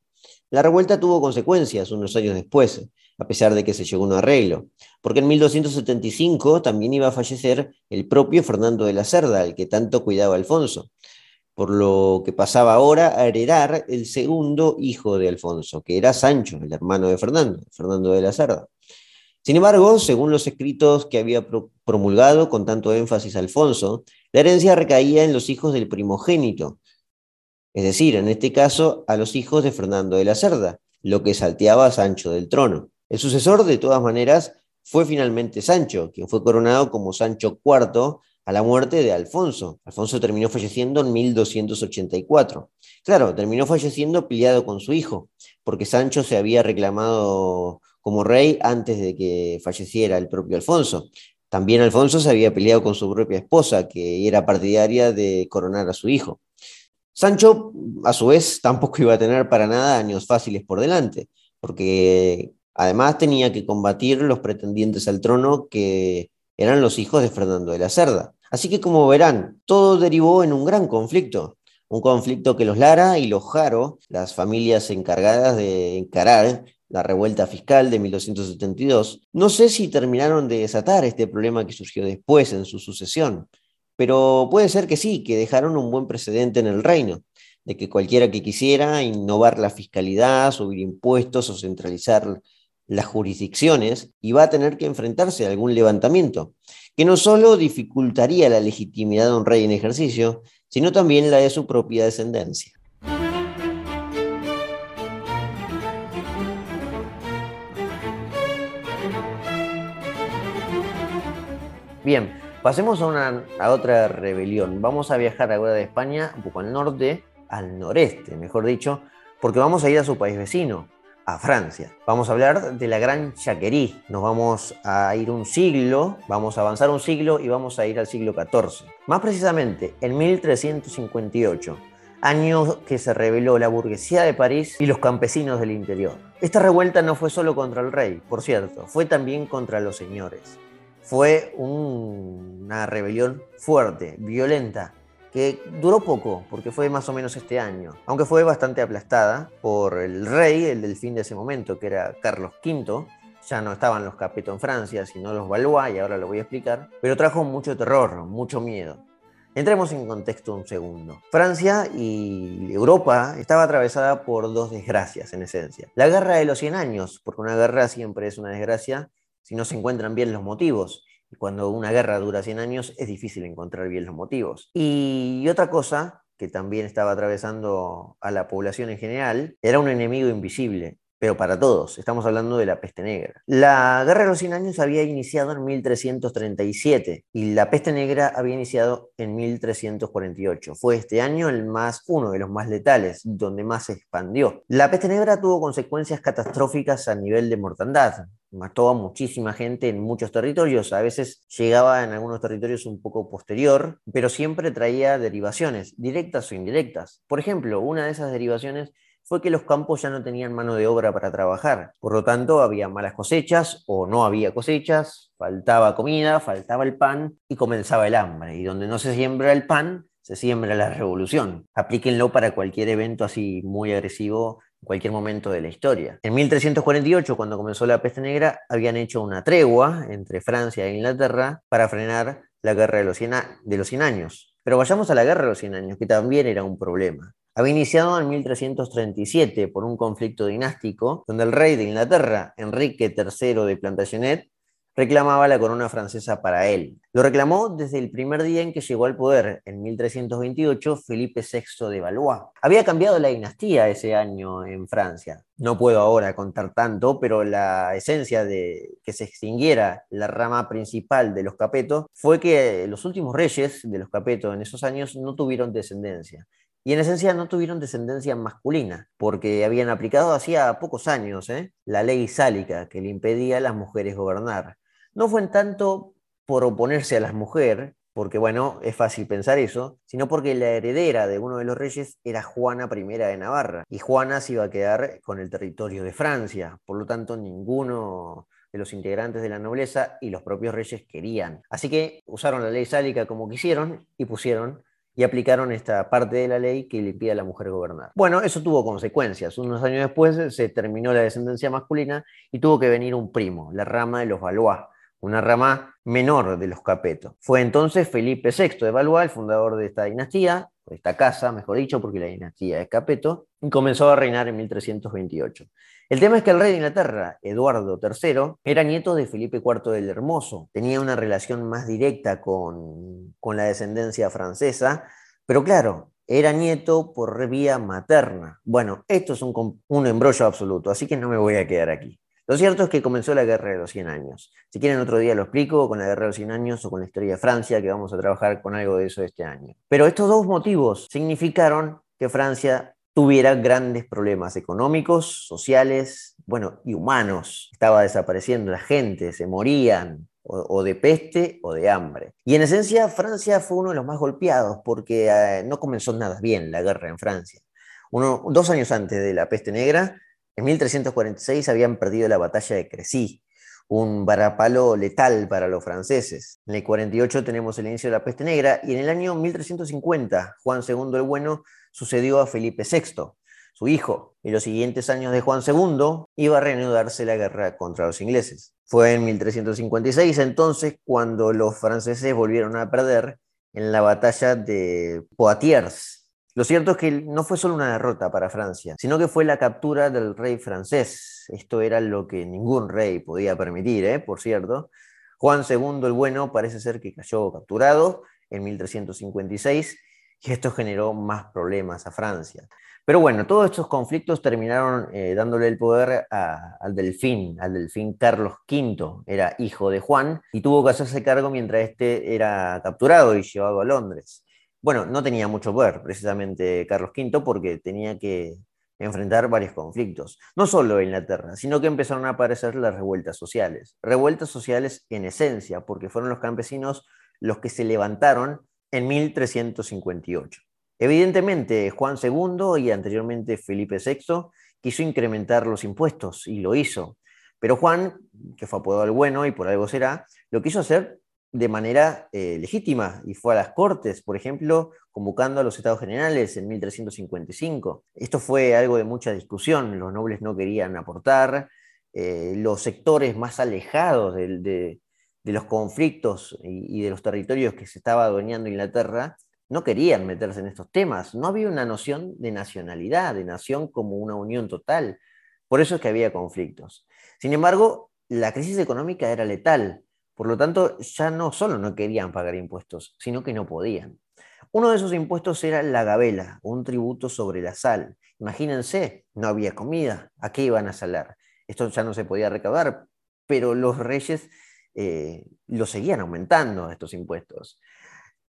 S1: La revuelta tuvo consecuencias unos años después a pesar de que se llegó a un arreglo, porque en 1275 también iba a fallecer el propio Fernando de la Cerda, el que tanto cuidaba Alfonso, por lo que pasaba ahora a heredar el segundo hijo de Alfonso, que era Sancho, el hermano de Fernando, Fernando de la Cerda. Sin embargo, según los escritos que había promulgado con tanto énfasis Alfonso, la herencia recaía en los hijos del primogénito, es decir, en este caso, a los hijos de Fernando de la Cerda, lo que salteaba a Sancho del trono. El sucesor, de todas maneras, fue finalmente Sancho, quien fue coronado como Sancho IV a la muerte de Alfonso. Alfonso terminó falleciendo en 1284. Claro, terminó falleciendo peleado con su hijo, porque Sancho se había reclamado como rey antes de que falleciera el propio Alfonso. También Alfonso se había peleado con su propia esposa, que era partidaria de coronar a su hijo. Sancho, a su vez, tampoco iba a tener para nada años fáciles por delante, porque además tenía que combatir los pretendientes al trono que eran los hijos de Fernando de la Cerda. Así que como verán, todo derivó en un gran conflicto, un conflicto que los Lara y los Jaro, las familias encargadas de encarar la revuelta fiscal de 1272, no sé si terminaron de desatar este problema que surgió después en su sucesión, pero puede ser que sí, que dejaron un buen precedente en el reino, de que cualquiera que quisiera innovar la fiscalidad, subir impuestos o centralizar las jurisdicciones, iba a tener que enfrentarse a algún levantamiento, que no solo dificultaría la legitimidad de un rey en ejercicio, sino también la de su propia descendencia. Bien, pasemos a, una, a otra rebelión. Vamos a viajar ahora de España un poco al norte, al noreste, mejor dicho, porque vamos a ir a su país vecino, a Francia. Vamos a hablar de la Gran Chaquerie. Nos vamos a ir un siglo, vamos a avanzar un siglo y vamos a ir al siglo XIV. Más precisamente, en 1358, año que se rebeló la burguesía de París y los campesinos del interior. Esta revuelta no fue solo contra el rey, por cierto, fue también contra los señores. Fue una rebelión fuerte, violenta, que duró poco, porque fue más o menos este año, aunque fue bastante aplastada por el rey, el del fin de ese momento, que era Carlos V. Ya no estaban los Capeto en Francia, sino los Valois, y ahora lo voy a explicar, pero trajo mucho terror, mucho miedo. Entremos en contexto un segundo. Francia y Europa estaba atravesada por dos desgracias en esencia. La guerra de los 100 años, porque una guerra siempre es una desgracia si no se encuentran bien los motivos. Cuando una guerra dura 100 años es difícil encontrar bien los motivos. Y otra cosa que también estaba atravesando a la población en general, era un enemigo invisible, pero para todos. Estamos hablando de la peste negra. La Guerra de los 100 Años había iniciado en 1337 y la peste negra había iniciado en 1348. Fue este año el más, uno de los más letales, donde más se expandió. La peste negra tuvo consecuencias catastróficas a nivel de mortandad. Mató a muchísima gente en muchos territorios, a veces llegaba en algunos territorios un poco posterior, pero siempre traía derivaciones, directas o indirectas. Por ejemplo, una de esas derivaciones fue que los campos ya no tenían mano de obra para trabajar. Por lo tanto, había malas cosechas o no había cosechas, faltaba comida, faltaba el pan y comenzaba el hambre. Y donde no se siembra el pan, se siembra la revolución. Aplíquenlo para cualquier evento así muy agresivo cualquier momento de la historia. En 1348, cuando comenzó la peste negra, habían hecho una tregua entre Francia e Inglaterra para frenar la guerra de los 100, de los 100 años. Pero vayamos a la guerra de los 100 años, que también era un problema había iniciado en 1337 por un conflicto dinástico donde el rey de Inglaterra, Enrique III de Plantagenet, reclamaba la corona francesa para él. Lo reclamó desde el primer día en que llegó al poder, en 1328, Felipe VI de Valois. Había cambiado la dinastía ese año en Francia. No puedo ahora contar tanto, pero la esencia de que se extinguiera la rama principal de los Capetos fue que los últimos reyes de los Capetos en esos años no tuvieron descendencia y en esencia no tuvieron descendencia masculina, porque habían aplicado hacía pocos años ¿eh? la ley sálica que le impedía a las mujeres gobernar. No fue en tanto por oponerse a las mujeres, porque bueno, es fácil pensar eso, sino porque la heredera de uno de los reyes era Juana I de Navarra, y Juana se iba a quedar con el territorio de Francia, por lo tanto ninguno de los integrantes de la nobleza y los propios reyes querían. Así que usaron la ley sálica como quisieron y pusieron y aplicaron esta parte de la ley que le impide a la mujer gobernar. Bueno, eso tuvo consecuencias. Unos años después se terminó la descendencia masculina y tuvo que venir un primo, la rama de los Valois, una rama menor de los Capeto. Fue entonces Felipe VI de Valois, el fundador de esta dinastía, de esta casa, mejor dicho, porque la dinastía es Capeto, y comenzó a reinar en 1328. El tema es que el rey de Inglaterra, Eduardo III, era nieto de Felipe IV del Hermoso, tenía una relación más directa con, con la descendencia francesa, pero claro, era nieto por vía materna. Bueno, esto es un, un embrollo absoluto, así que no me voy a quedar aquí. Lo cierto es que comenzó la Guerra de los 100 Años. Si quieren otro día lo explico con la Guerra de los 100 Años o con la historia de Francia, que vamos a trabajar con algo de eso este año. Pero estos dos motivos significaron que Francia tuviera grandes problemas económicos, sociales, bueno, y humanos. Estaba desapareciendo la gente, se morían, o, de peste o de hambre. Y en esencia Francia fue uno de los más golpeados porque eh, no comenzó nada bien la guerra en Francia. Uno, dos años antes de la peste negra, en 1346 habían perdido la batalla de Crecy, un varapalo letal para los franceses. En el 48 tenemos el inicio de la peste negra y en el año 1350 Juan II el Bueno sucedió a Felipe VI, su hijo. En los siguientes años de Juan II iba a reanudarse la guerra contra los ingleses. Fue en 1356 entonces cuando los franceses volvieron a perder en la batalla de Poitiers, lo cierto es que no fue solo una derrota para Francia, sino que fue la captura del rey francés. Esto era lo que ningún rey podía permitir, ¿eh? por cierto. Juan II el Bueno parece ser que cayó capturado en 1356 y esto generó más problemas a Francia. Pero bueno, todos estos conflictos terminaron eh, dándole el poder al delfín, al delfín Carlos V, era hijo de Juan, y tuvo que hacerse cargo mientras este era capturado y llevado a Londres bueno, no tenía mucho poder precisamente Carlos V porque tenía que enfrentar varios conflictos, no solo en Inglaterra, sino que empezaron a aparecer las revueltas sociales. Revueltas sociales en esencia, porque fueron los campesinos los que se levantaron en 1358. Evidentemente, Juan II y anteriormente Felipe VI quiso incrementar los impuestos y lo hizo. Pero Juan, que fue apodado el bueno y por algo será, lo quiso hacer de manera eh, legítima y fue a las Cortes, por ejemplo, convocando a los Estados Generales en 1355. Esto fue algo de mucha discusión, los nobles no querían aportar, eh, los sectores más alejados de, los conflictos y, de los territorios que se estaba adueñando Inglaterra no querían meterse en estos temas, no había una noción de nacionalidad, de nación como una unión total, por eso es que había conflictos. Sin embargo, la crisis económica era letal, por lo tanto, ya no solo no querían pagar impuestos, sino que no podían. Uno de esos impuestos era la gabela, un tributo sobre la sal. Imagínense, no había comida, ¿a qué iban a salar? Esto ya no se podía recaudar, pero los reyes eh, lo seguían aumentando, estos impuestos.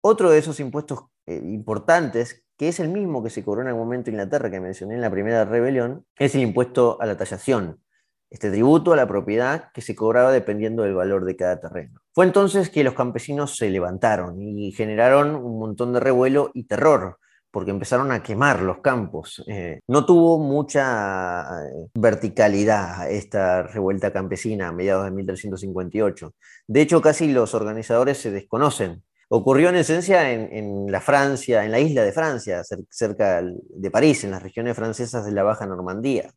S1: Otro de esos impuestos eh, importantes, que es el mismo que se cobró en el momento en Inglaterra que mencioné en la primera rebelión, es el impuesto a la tallación este tributo a la propiedad que se cobraba dependiendo del valor de cada terreno. Fue entonces que los campesinos se levantaron y generaron un montón de revuelo y terror, porque empezaron a quemar los campos. Eh, no tuvo mucha eh, verticalidad esta revuelta campesina a mediados de 1358. De hecho, casi los organizadores se desconocen. Ocurrió en esencia en, en la Francia, en la isla de Francia, cerca de París, en las regiones francesas de la Baja Normandía.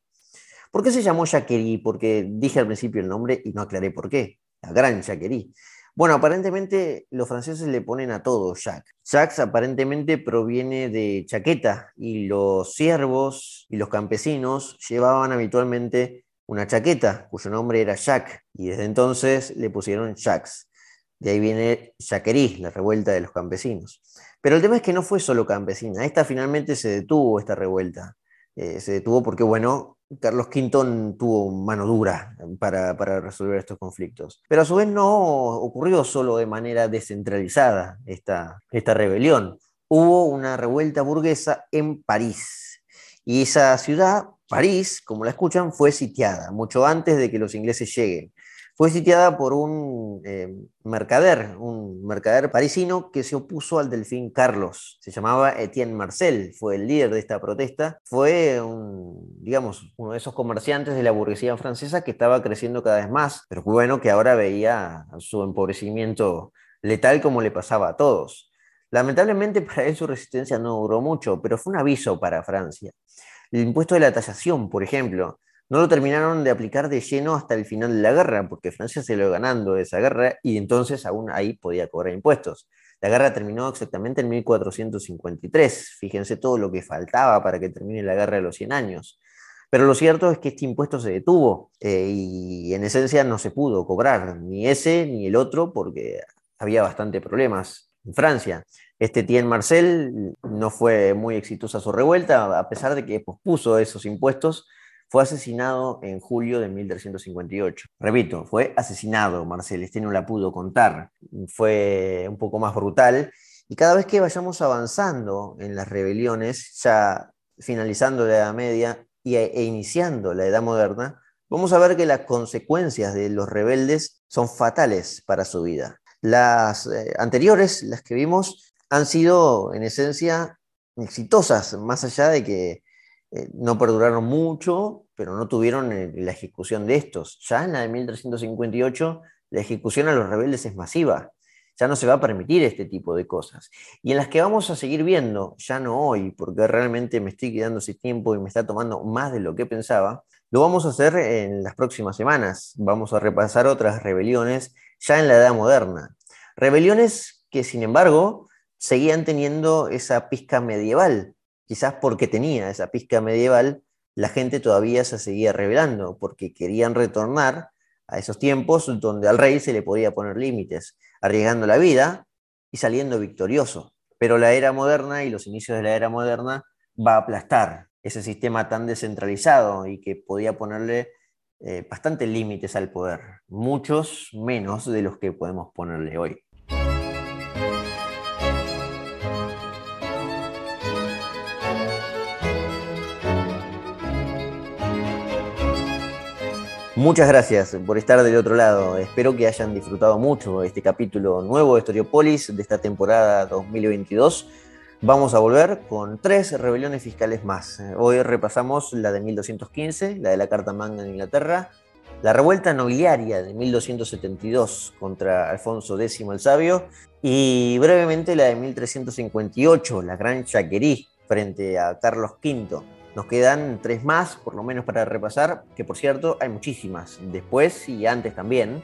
S1: ¿Por qué se llamó Jacquerie? Porque dije al principio el nombre y no aclaré por qué. La gran Jacquerie. Bueno, aparentemente los franceses le ponen a todo Jacques. Jacques aparentemente proviene de chaqueta y los siervos y los campesinos llevaban habitualmente una chaqueta cuyo nombre era Jacques y desde entonces le pusieron Jacques. De ahí viene Jacquerie, la revuelta de los campesinos. Pero el tema es que no fue solo campesina, esta finalmente se detuvo, esta revuelta. Eh, se detuvo porque, bueno, Carlos V tuvo mano dura para, resolver estos conflictos. Pero a su vez no ocurrió solo de manera descentralizada esta, esta rebelión. Hubo una revuelta burguesa en París. Y esa ciudad, París, como la escuchan, fue sitiada mucho antes de que los ingleses lleguen fue sitiada por un eh, mercader, un mercader parisino que se opuso al delfín Carlos. Se llamaba Etienne Marcel, fue el líder de esta protesta. Fue digamos, uno de esos comerciantes de la burguesía francesa que estaba creciendo cada vez más, pero bueno que ahora veía su empobrecimiento letal como le pasaba a todos. Lamentablemente para él su resistencia no duró mucho, pero fue un aviso para Francia. El impuesto de la tasación, por ejemplo, no lo terminaron de aplicar de lleno hasta el final de la guerra, porque Francia se lo ganando esa guerra y entonces aún ahí podía cobrar impuestos. La guerra terminó exactamente en 1453. Fíjense todo lo que faltaba para que termine la guerra de los 100 años. Pero lo cierto es que este impuesto se detuvo eh, y en esencia no se pudo cobrar ni ese ni el otro porque había bastante problemas en Francia. Este Tien Marcel no fue muy exitosa su revuelta, a pesar de que pospuso esos impuestos, fue asesinado en julio de 1358. Repito, fue asesinado Marcel, este no la pudo contar, fue un poco más brutal. Y cada vez que vayamos avanzando en las rebeliones, ya finalizando la Edad Media e iniciando la Edad Moderna, vamos a ver que las consecuencias de los rebeldes son fatales para su vida. Las eh, anteriores, las que vimos, han sido en esencia exitosas, más allá de que eh, no perduraron mucho, pero no tuvieron eh, la ejecución de estos. Ya en la de 1358 la ejecución a los rebeldes es masiva. Ya no se va a permitir este tipo de cosas. Y en las que vamos a seguir viendo, ya no hoy, porque realmente me estoy quedando sin tiempo y me está tomando más de lo que pensaba, lo vamos a hacer en las próximas semanas. Vamos a repasar otras rebeliones ya en la Edad Moderna. Rebeliones que, sin embargo, seguían teniendo esa pizca medieval. Quizás porque tenía esa pizca medieval, la gente todavía se seguía rebelando, porque querían retornar a esos tiempos donde al rey se le podía poner límites, arriesgando la vida y saliendo victorioso. Pero la era moderna y los inicios de la era moderna va a aplastar ese sistema tan descentralizado y que podía ponerle eh, bastantes límites al poder, muchos menos de los que podemos ponerle hoy. Muchas gracias por estar del otro lado. Espero que hayan disfrutado mucho este capítulo nuevo de Historiopolis de esta temporada 2022. Vamos a volver con tres rebeliones fiscales más. Hoy repasamos la de 1215, la de la Carta Magna en Inglaterra, la revuelta nobiliaria de 1272 contra Alfonso X el Sabio y brevemente la de 1358, la Gran Chaquerí frente a Carlos V. Nos quedan tres más, por lo menos para repasar, que por cierto hay muchísimas, después y antes también,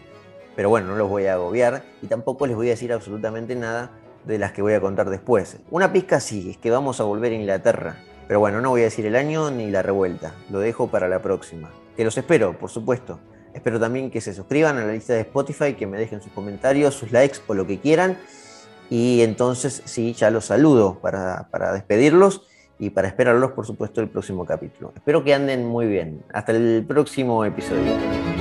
S1: pero bueno, no los voy a agobiar y tampoco les voy a decir absolutamente nada de las que voy a contar después. Una pizca sí, es que vamos a volver a Inglaterra, pero bueno, no voy a decir el año ni la revuelta, lo dejo para la próxima. Que los espero, por supuesto. Espero también que se suscriban a la lista de Spotify, que me dejen sus comentarios, sus likes o lo que quieran. Y entonces sí, ya los saludo para, para despedirlos y para esperarlos, por supuesto, el próximo capítulo. Espero que anden muy bien. Hasta el próximo episodio.